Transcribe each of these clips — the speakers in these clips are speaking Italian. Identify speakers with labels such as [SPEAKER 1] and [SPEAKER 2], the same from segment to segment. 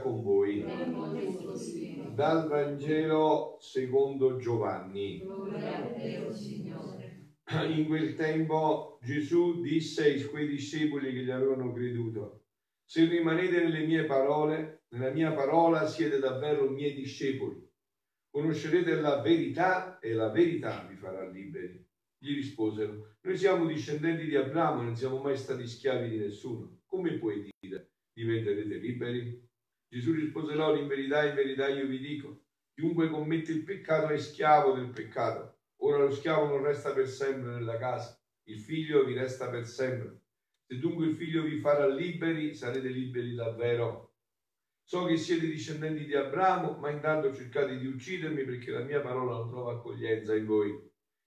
[SPEAKER 1] con voi. Dal Vangelo secondo Giovanni. In quel tempo Gesù disse ai suoi discepoli che gli avevano creduto, se rimanete nelle mie parole, nella mia parola siete davvero miei discepoli. Conoscerete la verità e la verità vi farà liberi. Gli risposero, noi siamo discendenti di Abramo non siamo mai stati schiavi di nessuno. Come puoi dire, diventerete liberi? Gesù rispose loro, in verità, in verità io vi dico, chiunque commette il peccato è schiavo del peccato. Ora lo schiavo non resta per sempre nella casa, il figlio vi resta per sempre. Se dunque il figlio vi farà liberi, sarete liberi davvero. So che siete discendenti di Abramo, ma intanto cercate di uccidermi perché la mia parola non trova accoglienza in voi.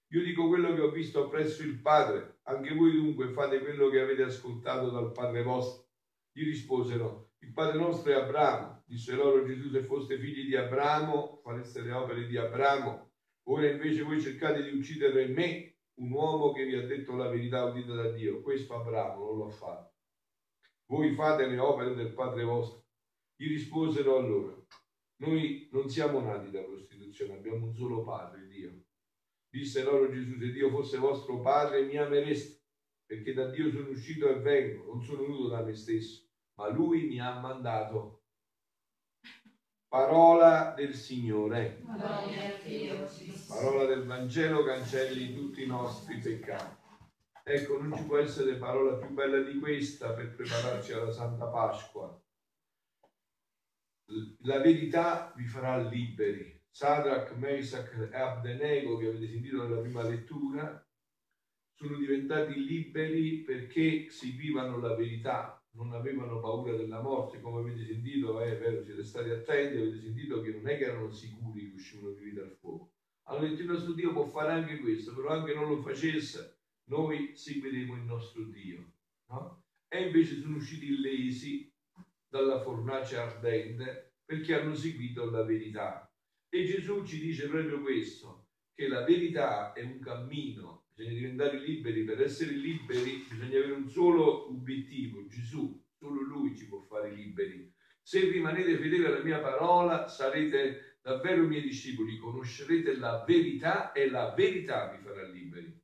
[SPEAKER 1] Io dico quello che ho visto presso il Padre, anche voi dunque fate quello che avete ascoltato dal Padre vostro. Gli risposero, il Padre nostro è Abramo. Disse loro Gesù, se foste figli di Abramo, fareste le opere di Abramo. Ora invece voi cercate di uccidere me, un uomo che vi ha detto la verità udita da Dio. Questo Abramo non lo ha fatto. Voi fate le opere del Padre vostro. Gli risposero allora, noi non siamo nati da prostituzione, abbiamo un solo Padre, Dio Disse loro Gesù, se Dio fosse vostro Padre mi amereste, perché da Dio sono uscito e vengo, non sono venuto da me stesso, ma Lui mi ha mandato. Parola del Signore. Parola del Vangelo cancelli tutti i nostri peccati. Ecco, non ci può essere parola più bella di questa per prepararci alla Santa Pasqua. La verità vi farà liberi. Sadrach, Mesach e Abdenego, che avete sentito nella prima lettura, sono diventati liberi perché seguivano la verità, non avevano paura della morte, come avete sentito, eh, è vero, siete stati attenti, avete sentito che non è che erano sicuri che uscivano vivi dal fuoco. Hanno detto il nostro Dio può fare anche questo, però anche non lo facesse, noi seguiremo il nostro Dio. No? E invece sono usciti illesi dalla fornace ardente perché hanno seguito la verità. E Gesù ci dice proprio questo, che la verità è un cammino, bisogna diventare liberi, per essere liberi bisogna avere un solo obiettivo, Gesù, solo Lui ci può fare liberi. Se rimanete fedeli alla mia parola sarete davvero miei discepoli, conoscerete la verità e la verità vi farà liberi.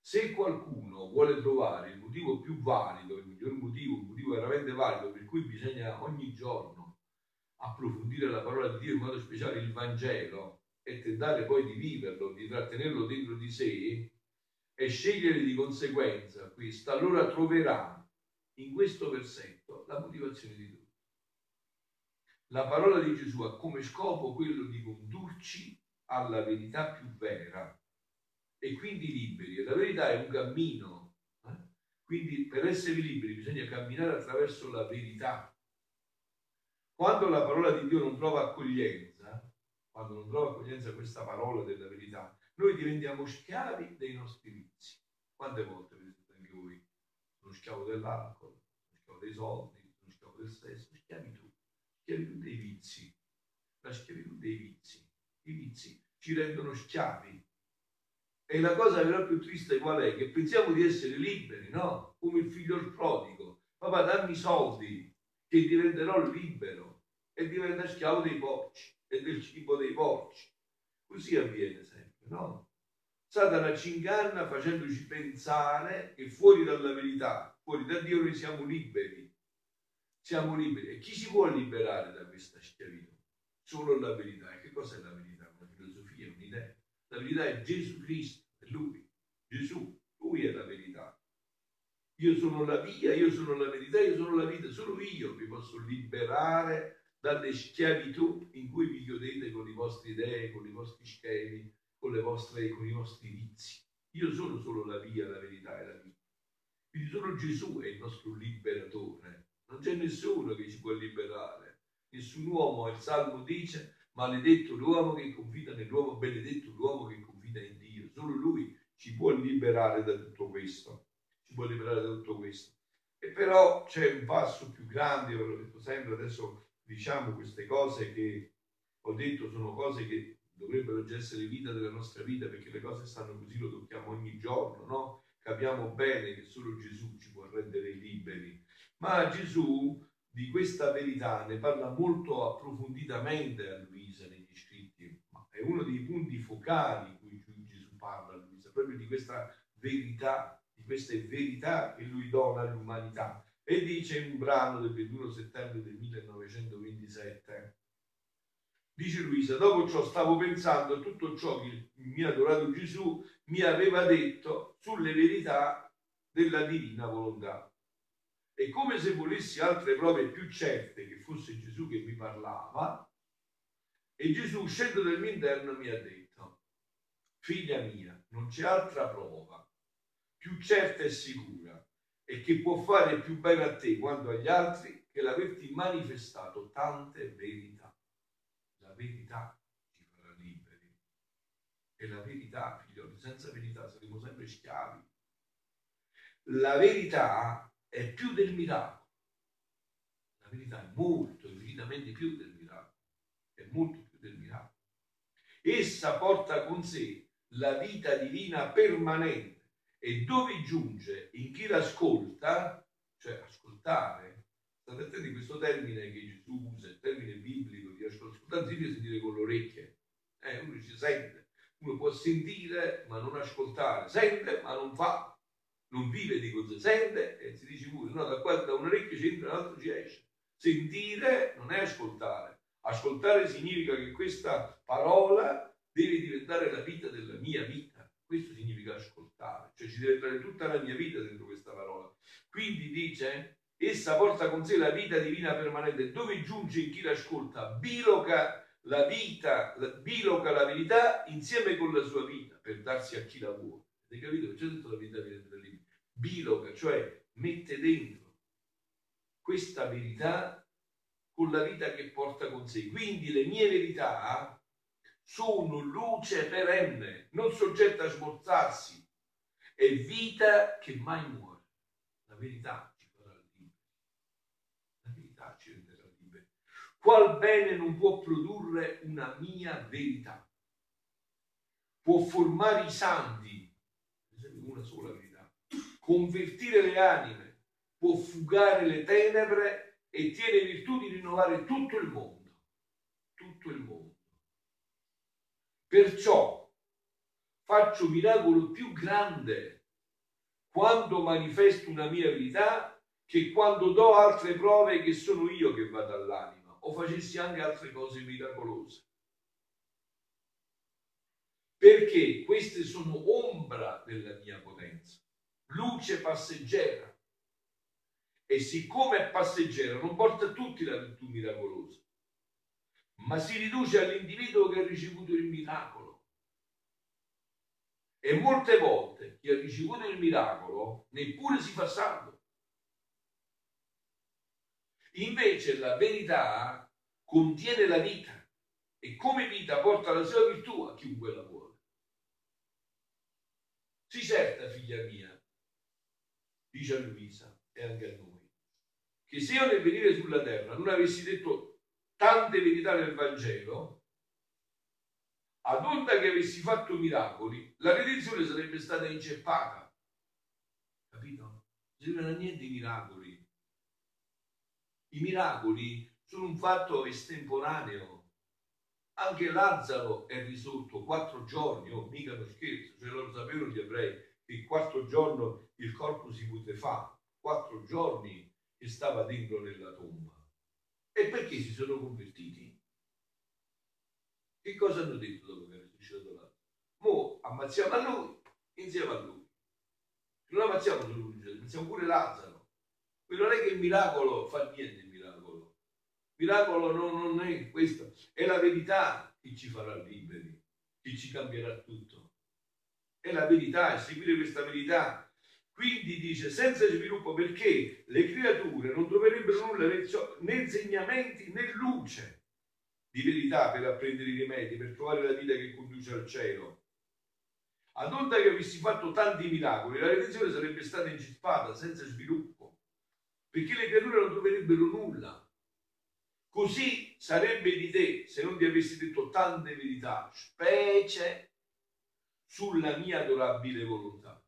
[SPEAKER 1] Se qualcuno vuole trovare il motivo più valido, il miglior motivo, un motivo veramente valido per cui bisogna ogni giorno approfondire la parola di Dio in modo speciale il Vangelo e tentare poi di viverlo, di trattenerlo dentro di sé e scegliere di conseguenza questo, allora troverà in questo versetto la motivazione di tutto. La parola di Gesù ha come scopo quello di condurci alla verità più vera e quindi liberi. E la verità è un cammino. Eh? Quindi per essere liberi bisogna camminare attraverso la verità quando la parola di Dio non trova accoglienza, quando non trova accoglienza questa parola della verità, noi diventiamo schiavi dei nostri vizi. Quante volte vedete anche voi? Sono schiavo dell'alcol, sono schiavo dei soldi, sono schiavo del sesso, schiavitù, schiavitù dei vizi, la schiavitù dei vizi. I vizi ci rendono schiavi. E la cosa vera più triste qual è? Che pensiamo di essere liberi, no? Come il figlio prodigo. Papà, dammi i soldi, che diventerò libero e diventa schiavo dei porci e del cibo dei porci. Così avviene sempre, no? Satana ci inganna facendoci pensare che fuori dalla verità, fuori da Dio noi siamo liberi. Siamo liberi. E chi si può liberare da questa schiavitù? Solo la verità. E che cos'è la verità? Una filosofia, un'idea. La verità è Gesù Cristo, è Lui. Gesù, Lui è la verità. Io sono la via, io sono la verità, io sono la vita, solo io vi posso liberare dalle schiavitù in cui vi chiudete con le vostre idee, con i vostri schemi, con, le vostre, con i vostri vizi. Io sono solo la via, la verità e la vita. Quindi solo Gesù è il nostro liberatore. Non c'è nessuno che ci può liberare. Nessun uomo, il Salmo dice, maledetto l'uomo che confida nell'uomo, benedetto l'uomo che confida in Dio. Solo lui ci può liberare da tutto questo ci può liberare da tutto questo. E però c'è un passo più grande, ve l'ho detto sempre, adesso diciamo queste cose che ho detto sono cose che dovrebbero già essere vita della nostra vita perché le cose stanno così, lo tocchiamo ogni giorno, no? Capiamo bene che solo Gesù ci può rendere liberi. Ma Gesù di questa verità ne parla molto approfonditamente a Luisa negli scritti, ma è uno dei punti focali in cui Gesù parla a Luisa, proprio di questa verità, di queste verità che lui dona all'umanità. E dice in un brano del 21 settembre del 1927, dice Luisa, dopo ciò stavo pensando a tutto ciò che il mio adorato Gesù mi aveva detto sulle verità della divina volontà. E come se volessi altre prove più certe che fosse Gesù che mi parlava, e Gesù uscendo dal mio interno mi ha detto, figlia mia, non c'è altra prova più certa e sicura e che può fare più bene a te quanto agli altri che l'averti manifestato tante verità. Verità ci farà liberi. E la verità, figlioli, senza verità saremo sempre schiavi. La verità è più del miracolo. La verità è molto, infinitamente più del miracolo. È molto più del miracolo. Essa porta con sé la vita divina permanente e dove giunge in chi l'ascolta, cioè ascoltare, a questo termine che Gesù usa, il termine biblico di ascoltare, significa sentire con le orecchie. Eh, uno ci sente, uno può sentire ma non ascoltare, sente ma non fa non vive di cosa sente e si dice pure, no, da, qua, da un orecchio ci entra, dall'altro ci esce. Sentire non è ascoltare. Ascoltare significa che questa parola deve diventare la vita della mia vita. Questo significa ascoltare, cioè ci deve entrare tutta la mia vita dentro questa parola. Quindi dice, essa porta con sé la vita divina permanente, dove giunge chi l'ascolta, biloca la vita, biloca la verità insieme con la sua vita per darsi a chi la vuole. Hai capito? C'è detto la verità lì. Biloga, cioè mette dentro questa verità con la vita che porta con sé. Quindi le mie verità sono luce perenne, non soggetta a smorzarsi, è vita che mai muore. La verità ci farà liberi. La verità ci renderà liberi. Qual bene non può produrre una mia verità? Può formare i santi una sola verità. Convertire le anime, può fugare le tenebre e tiene virtù di rinnovare tutto il mondo. Tutto il mondo. Perciò faccio miracolo più grande quando manifesto una mia verità che quando do altre prove che sono io che vado all'anima o facessi anche altre cose miracolose perché queste sono ombra della mia potenza, luce passeggera. E siccome è passeggera, non porta a tutti la virtù miracolosa, ma si riduce all'individuo che ha ricevuto il miracolo. E molte volte chi ha ricevuto il miracolo neppure si fa salvo. Invece la verità contiene la vita e come vita porta la sua virtù a chiunque la vuole. Sii certa, figlia mia, dice a Luisa e anche a noi, che se io nel venire sulla terra non avessi detto tante verità nel Vangelo, ad onda che avessi fatto miracoli, la redenzione sarebbe stata inceppata. Capito? Non servivano a niente i miracoli. I miracoli sono un fatto estemporaneo anche Lazzaro è risorto quattro giorni, oh, mica lo scherzo, cioè loro sapevano gli ebrei che il quarto giorno il corpo si fa, quattro giorni che stava dentro nella tomba. E perché si sono convertiti? Che cosa hanno detto dopo che è risuscitato Lazzaro? Mo ammazziamo a lui insieme a lui. Non ammazziamo solo lui, ammazziamo pure Lazzaro. Quindi non è che il miracolo fa niente miracolo non, non è questo, è la verità che ci farà liberi, che ci cambierà tutto. È la verità, è seguire questa verità. Quindi dice senza sviluppo perché le creature non troverebbero nulla né insegnamenti né luce di verità per apprendere i rimedi, per trovare la vita che conduce al cielo. Ad onda che avessi fatto tanti miracoli, la redenzione sarebbe stata incispata senza sviluppo, perché le creature non troverebbero nulla Così sarebbe di te se non ti avessi detto tante verità, specie sulla mia adorabile volontà,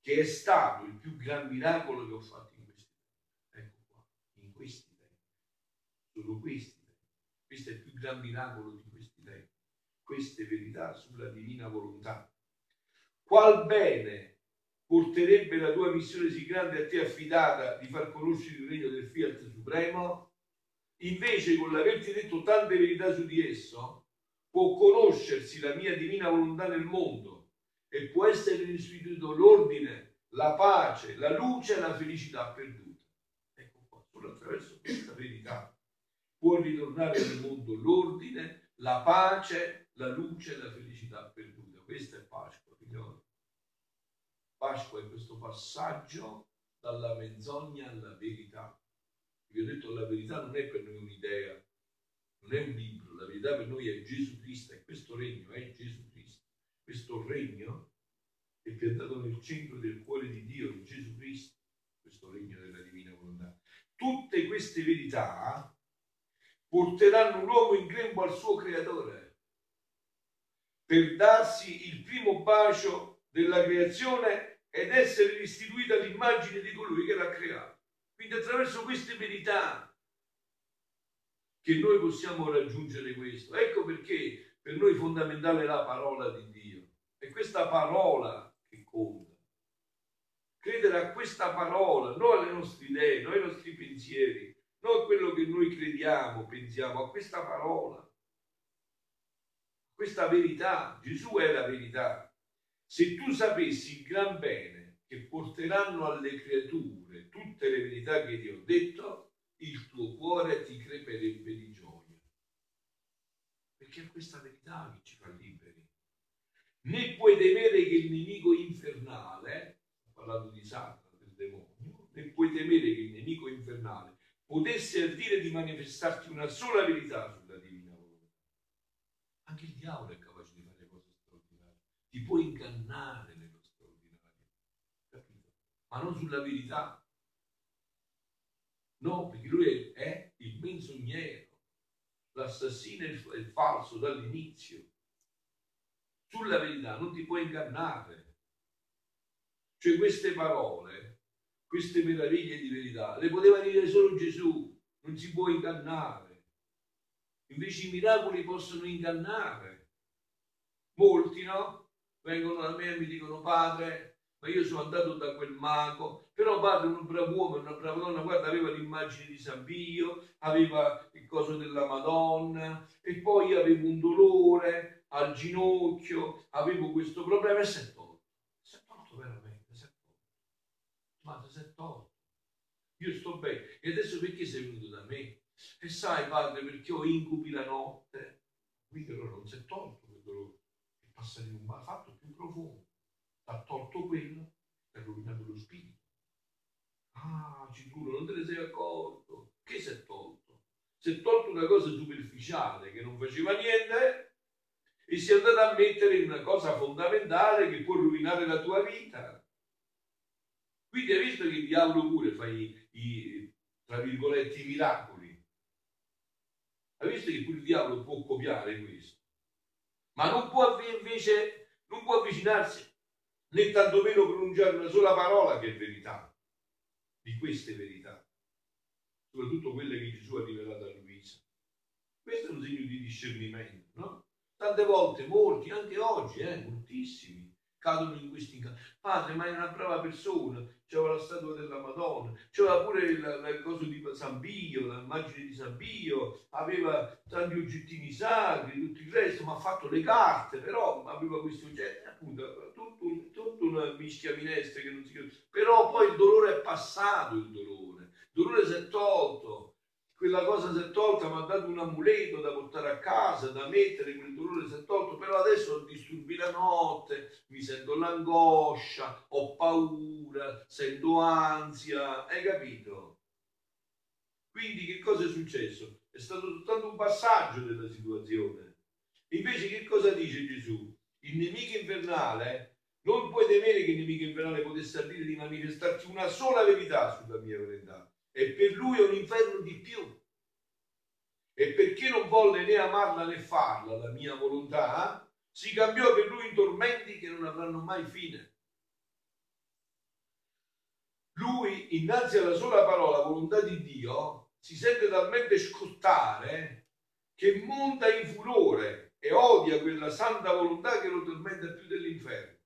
[SPEAKER 1] che è stato il più gran miracolo che ho fatto in questi tempi. Ecco qua, in questi Sono questi. Questo è il più gran miracolo di questi tempi. Queste verità sulla divina volontà. Qual bene porterebbe la tua missione sì grande a te affidata di far conoscere il regno del Fiat Supremo? Invece, con l'averti detto tante verità su di esso, può conoscersi la mia divina volontà nel mondo e può essere restituito l'ordine, la pace, la luce e la felicità perduta. Ecco qua, solo attraverso questa verità può ritornare nel mondo l'ordine, la pace, la luce e la felicità perduta. Questa è figlioli. Pasqua è questo passaggio dalla menzogna alla verità. Vi ho detto la verità non è per noi un'idea, non è un libro, la verità per noi è Gesù Cristo e questo regno è Gesù Cristo. Questo regno è piantato nel centro del cuore di Dio, in Gesù Cristo, questo regno della divina volontà. Tutte queste verità porteranno l'uomo in grembo al suo creatore per darsi il primo bacio della creazione ed essere restituita l'immagine di colui che l'ha creato. Quindi attraverso queste verità che noi possiamo raggiungere questo. Ecco perché per noi è fondamentale la parola di Dio. È questa parola che conta. Credere a questa parola, non alle nostre idee, non ai nostri pensieri, non a quello che noi crediamo, pensiamo, a questa parola. Questa verità. Gesù è la verità. Se tu sapessi il gran bene che porteranno alle creature tutte le verità che ti ho detto, il tuo cuore ti creperebbe di gioia. Perché è questa verità che ci fa liberi. Né puoi temere che il nemico infernale, parlando di Satana, del demonio, né puoi temere che il nemico infernale potesse ardire di manifestarti una sola verità sulla divina volontà. Anche il diavolo è capace di fare cose straordinarie. Ti può ingannare nello straordinario, capito? Ma non sulla verità No, perché lui è, il menzognero, l'assassino e il falso dall'inizio. Sulla verità non ti puoi ingannare. Cioè queste parole, queste meraviglie di verità, le poteva dire solo Gesù, non si può ingannare. Invece i miracoli possono ingannare. Molti, no? Vengono da me e mi dicono, padre, ma io sono andato da quel mago, però padre un bravo uomo, una brava donna, guarda, aveva l'immagine di San Pio, aveva il coso della Madonna, e poi avevo un dolore al ginocchio, avevo questo problema e si è tolto. Si è tolto veramente, si è tolto. Ma si è tolto. Io sto bene. E adesso perché sei venuto da me? E sai, padre, perché ho incubi la notte. Quindi allora non si è tolto quel dolore. È passato in un fatto più profondo ha tolto quello e ha rovinato lo spirito. Ah, sicuro, non te ne sei accorto. Che si è tolto? Si è tolto una cosa superficiale che non faceva niente e si è andato a mettere in una cosa fondamentale che può rovinare la tua vita. Quindi hai visto che il diavolo pure fa i, i tra virgolette, i miracoli. Hai visto che pure il diavolo può copiare questo. Ma non può invece, non può avvicinarsi né tantomeno pronunciare una sola parola che è verità, di queste verità, soprattutto quelle che Gesù ha rivelato a Luisa. Questo è un segno di discernimento, no? Tante volte, molti, anche oggi, eh, moltissimi, cadono in questi incanti. Padre, ma è una brava persona, c'era la statua della Madonna, c'era pure il, il coso di San Pio, l'immagine di San Pio, aveva tanti oggettini sacri, tutto il resto, ma ha fatto le carte, però aveva questi oggetti, appunto, tutto, tutto una mischia minestra che non si chiama. Però poi il dolore è passato, il dolore, il dolore si è tolto, quella cosa si è tolta, mi ha dato un amuleto da portare a casa, da mettere, quel dolore si è tolto, però adesso ho disturbi la notte, mi sento l'angoscia, ho paura, sento ansia, hai capito? Quindi che cosa è successo? È stato soltanto un passaggio della situazione. Invece che cosa dice Gesù? Il nemico infernale non puoi temere che il nemico infernale potesse ardire di manifestarti una sola verità sulla mia verità e per lui è un inferno di più. E perché non volle né amarla né farla la mia volontà, si cambiò per lui in tormenti che non avranno mai fine. Lui, innanzi alla sola parola volontà di Dio, si sente talmente scottare che monta in furore e odia quella santa volontà che lo tormenta più dell'inferno.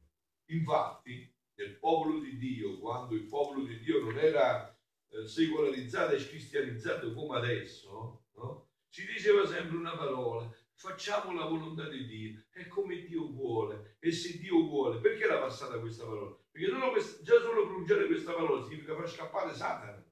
[SPEAKER 1] Infatti, nel popolo di Dio, quando il popolo di Dio non era eh, secolarizzato e cristianizzato come adesso, no? si diceva sempre una parola, facciamo la volontà di Dio, è come Dio vuole, e se Dio vuole, perché era passata questa parola? Perché solo già solo pronunciare questa parola significa far scappare Satana,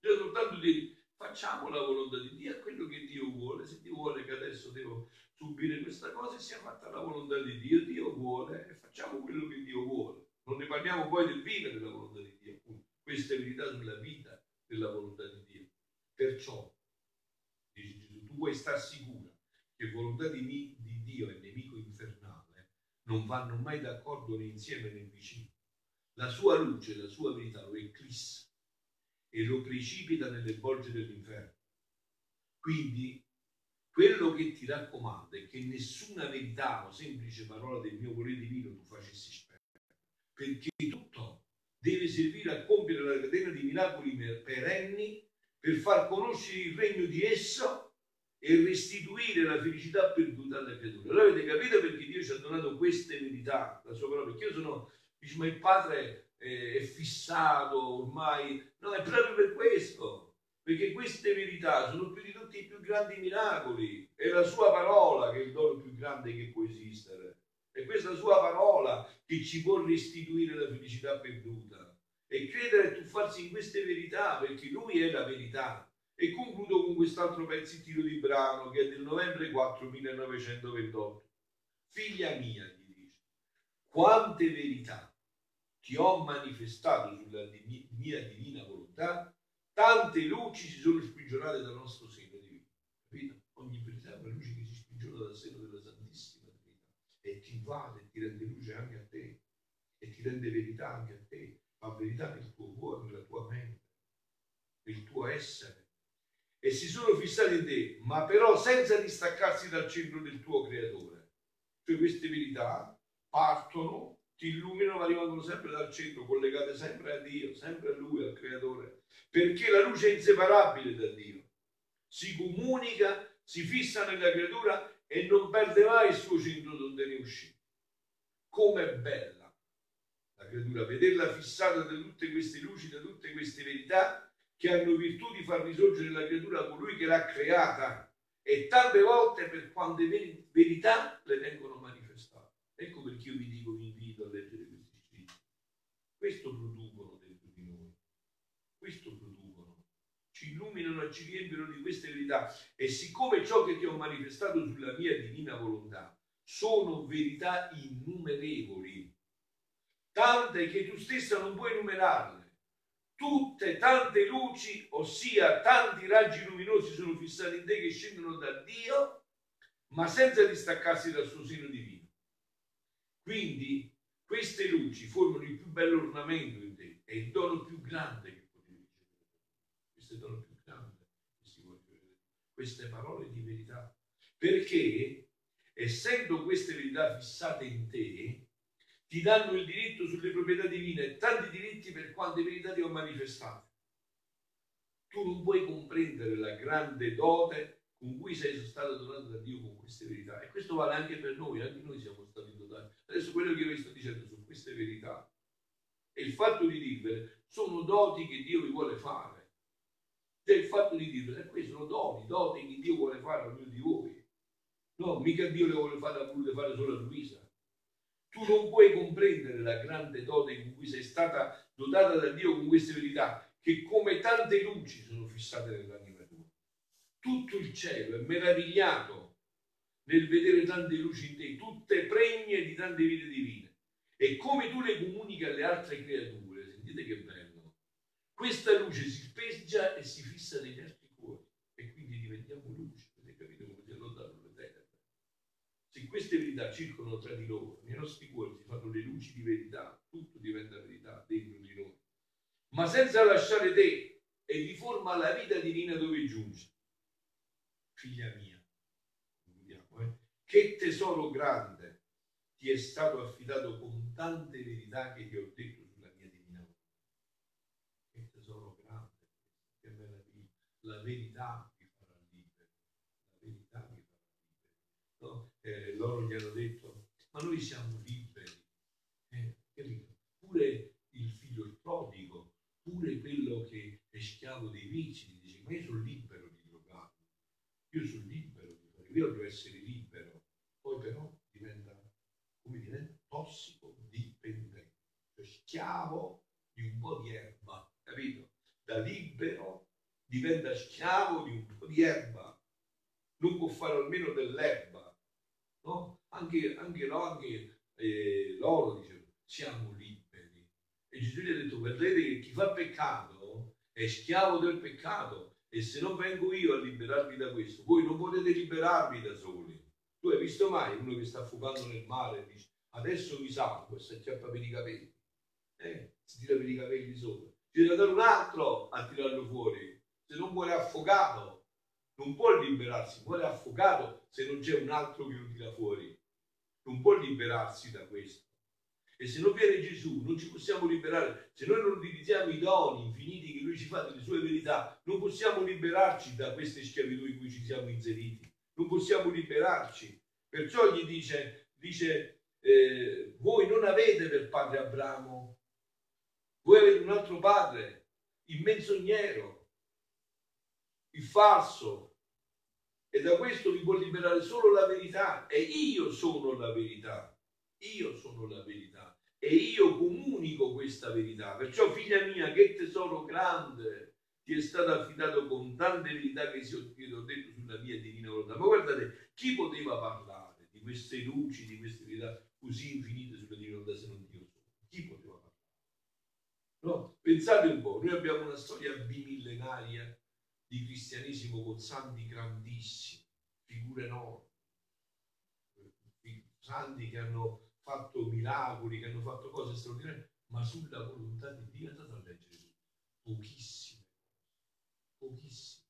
[SPEAKER 1] già soltanto dire facciamo la volontà di Dio, è quello che Dio vuole, se Dio vuole che adesso devo subire questa cosa, sia fatta la volontà di Dio, Dio vuole, e facciamo quello che Dio vuole. Non ne parliamo poi del vivere la volontà di Dio, appunto. Questa è verità sulla vita della volontà di Dio. Perciò, dice Gesù, tu puoi stare sicura che volontà di, di Dio e nemico infernale non vanno mai d'accordo né insieme né vicino. La sua luce, la sua verità lo eclissa e lo precipita nelle bolge dell'inferno. Quindi quello che ti raccomando è che nessuna verità o semplice parola del mio volere divino tu facessi spero, perché tutto deve servire a compiere la catena di miracoli perenni per far conoscere il regno di esso e restituire la felicità perduta alle creature. Allora avete capito perché Dio ci ha donato queste verità, la sua parola? Perché io sono, dice, ma il Padre è fissato ormai. No, è proprio per questo, perché queste verità sono più di tutti i più grandi miracoli. È la sua parola che è il dono più grande che può esistere. Questa sua parola che ci può restituire la felicità perduta. E credere e tuffarsi in queste verità, perché Lui è la verità. E concludo con quest'altro pezzettino di brano che è del novembre 4 1928. Figlia mia, gli dice, quante verità ti ho manifestato sulla mia divina volontà, tante luci si sono sprigionate dal nostro seno divino. Ogni verità è una luce che si sprigiona dal seno e ti rende luce anche a te e ti rende verità anche a te, fa verità nel tuo cuore, nella tua mente, nel tuo essere. E si sono fissati in te, ma però senza distaccarsi dal centro del tuo creatore. Cioè queste verità partono, ti illuminano, ma rimangono sempre dal centro, collegate sempre a Dio, sempre a Lui, al creatore. Perché la luce è inseparabile da Dio. Si comunica, si fissa nella creatura e non perde mai il suo centro donde ne uscì. Com'è bella la creatura, vederla fissata da tutte queste luci, da tutte queste verità che hanno virtù di far risorgere la creatura colui che l'ha creata e tante volte per quante verità le vengono manifestate. Ecco perché io vi dico, vi invito a leggere questi scritti. Questo producono dentro di noi, questo producono, ci illuminano e ci riempiono di queste verità e siccome ciò che ti ho manifestato sulla mia divina volontà sono verità innumerevoli, tante che tu stessa non puoi numerarle. Tutte tante luci, ossia tanti raggi luminosi sono fissati in te che scendono da Dio, ma senza distaccarsi dal suo seno divino. Quindi queste luci formano il più bello ornamento in te, è il dono più grande che potevi ricevere. Questo è il dono più grande che si può ricevere. Queste parole di verità. Perché essendo queste verità fissate in te, ti danno il diritto sulle proprietà divine, tanti diritti per quante verità ti ho manifestato. Tu non puoi comprendere la grande dote con cui sei stato donato da Dio con queste verità. E questo vale anche per noi, anche noi siamo stati dotati. Adesso quello che io vi sto dicendo su queste verità e il fatto di vivere sono doti che Dio vi vuole fare. Cioè il fatto di vivere, e questi sono doti, doti che Dio vuole fare a ognuno di voi. No, mica Dio le vuole fare, ha voluto fare solo a Luisa tu non puoi comprendere la grande dote con cui sei stata dotata da Dio con queste verità, che come tante luci sono fissate nell'anima tua. Tutto il cielo è meravigliato nel vedere tante luci in te, tutte pregne di tante vite divine. E come tu le comunichi alle altre creature, sentite che bello, questa luce si speggia e si fissa negli altri cuori e quindi diventiamo luce. Avete capito come si è lodato l'Eterno? Se queste verità circolano tra di loro, nei nostri cuori si fanno le luci di verità, tutto diventa verità dentro di noi, ma senza lasciare te e riforma la vita divina dove giunge. Figlia mia, vediamo, eh? che tesoro grande ti è stato affidato con tante verità che ti ho detto sulla mia divina volontà. Che tesoro grande, che meraviglia. La verità vi farà liberi. La verità vi farà liberi. No? Eh, loro gli hanno detto, ma noi siamo liberi. Eh, Pure il figlio il prodigo, pure quello che è schiavo dei vizi, dice, ma io sono libero di drogarmi. Io sono libero di fare, io devo essere libero. Poi però diventa, come diventa? Tossico dipendente, cioè schiavo di un po' di erba, capito? Da libero diventa schiavo di un po' di erba, non può fare almeno dell'erba, no? Anche, anche, no, anche eh, loro dicevano, siamo liberi. E Gesù gli ha detto, vedete che chi fa peccato è schiavo del peccato e se non vengo io a liberarvi da questo, voi non potete liberarvi da soli. Tu hai visto mai uno che sta affogando nel mare e dice, adesso vi salvo e si acchiappa per i capelli? Eh, si tira per i capelli sopra. Ci deve dare un altro a tirarlo fuori se non muore affogato, non può liberarsi, muore affogato se non c'è un altro che lo tira fuori. Non può liberarsi da questo. E se non viene Gesù, non ci possiamo liberare. Se noi non utilizziamo i doni infiniti che Lui ci fa delle sue verità, non possiamo liberarci da queste schiavitù in cui ci siamo inseriti. Non possiamo liberarci. Perciò gli dice, dice eh, voi non avete per padre Abramo, voi avete un altro padre, il menzognero, il falso. E da questo vi può liberare solo la verità. E io sono la verità. Io sono la verità. E io comunico questa verità. Perciò, figlia mia, che tesoro grande ti è stato affidato con tante verità che ti ho detto sulla mia divina volontà. Ma guardate, chi poteva parlare di queste luci, di queste verità così infinite sulla divina volontà se non Dio solo? Chi poteva parlare? No? Pensate un po', noi abbiamo una storia bimillenaria di cristianesimo con santi grandissimi, figure enormi, santi che hanno fatto miracoli, che hanno fatto cose straordinarie, ma sulla volontà di Dio andate a leggere pochissime pochissime.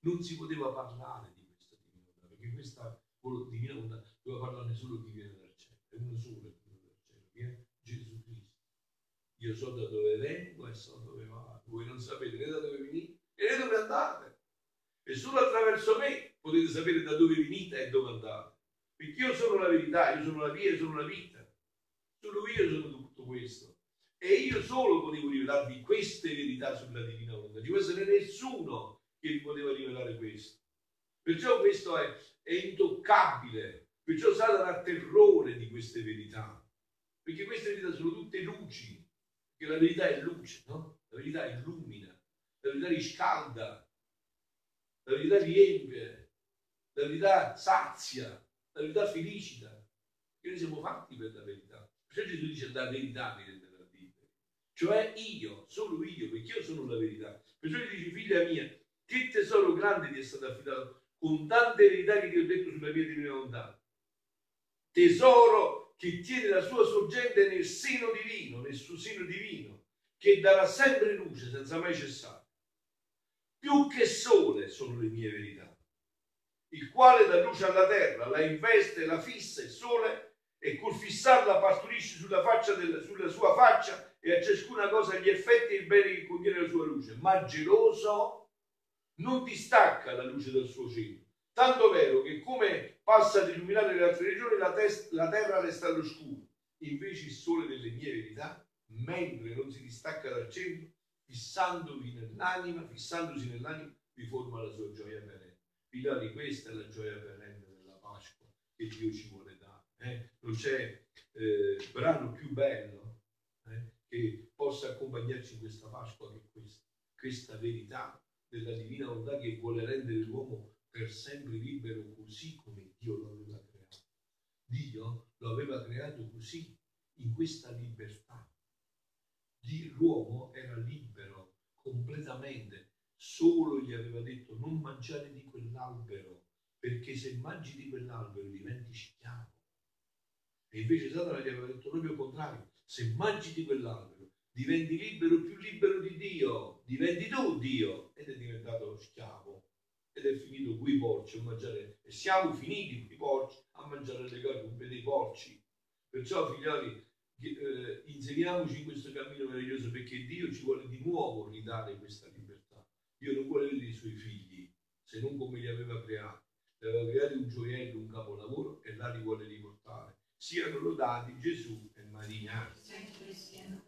[SPEAKER 1] Non si poteva parlare di questa divina volontà, perché questa divina volontà doveva parlarne solo chi viene dal cielo, è uno solo che viene dal cielo, che è Gesù Cristo. Io so da dove vengo e so dove vado, voi non sapete né da dove venite e dove andate. E solo attraverso me potete sapere da dove venite e dove andate. Perché io sono la verità, io sono la via, io sono la vita. Solo io sono tutto questo. E io solo potevo rivelarvi queste verità sulla divina volontà. Ci può essere nessuno che vi poteva rivelare questo. Perciò questo è, è intoccabile. Perciò Satana ha terrore di queste verità. Perché queste verità sono tutte luci. Perché la verità è luce, no? La verità illumina la verità riscalda, la verità riempie, la verità sazia, la verità felicita. Perché noi siamo fatti per la verità. Perciò Gesù dice la verità mi renderà liberi. Cioè io, solo io, perché io sono la verità. Perciò gli dice, figlia mia, che tesoro grande ti è stato affidato con tante verità che ti ho detto sulla mia divina volontà. Tesoro che tiene la sua sorgente nel seno divino, nel suo seno divino, che darà sempre luce senza mai cessare più che sole sono le mie verità, il quale dà luce alla terra, la investe, la fissa il sole e col fissarla partorisce sulla, del, sulla sua faccia e a ciascuna cosa gli effetti e il bene che contiene la sua luce, ma geloso non distacca la luce dal suo cielo. Tanto vero che come passa ad illuminare le altre regioni, la, la terra resta all'oscuro. Invece il sole delle mie verità, mentre non si distacca dal centro, fissandovi nell'anima, fissandosi nell'anima, vi forma la sua gioia perenne. Figlioli, questa è la gioia perenne della Pasqua che Dio ci vuole dare. Eh? Non c'è eh, brano più bello eh, che possa accompagnarci in questa Pasqua che questa, questa verità della divina volontà che vuole rendere l'uomo per sempre libero così come Dio lo aveva creato. Dio lo aveva creato così, in questa libertà l'uomo era libero completamente, solo gli aveva detto non mangiare di quell'albero, perché se mangi di quell'albero diventi schiavo. E invece Satana gli aveva detto proprio il contrario, se mangi di quell'albero diventi libero, più libero di Dio, diventi tu Dio, ed è diventato schiavo. Ed è finito qui i porci a mangiare, e siamo finiti i porci a mangiare le cose dei porci. Perciò, figlioli, eh, inseriamoci in questo cammino meraviglioso perché Dio ci vuole di nuovo ridare questa libertà. Dio non vuole vedere i suoi figli se non come li aveva creati. Li aveva creati un gioiello, un capolavoro e là li vuole riportare. Siano lodati Gesù e Maria.
[SPEAKER 2] Sempre siano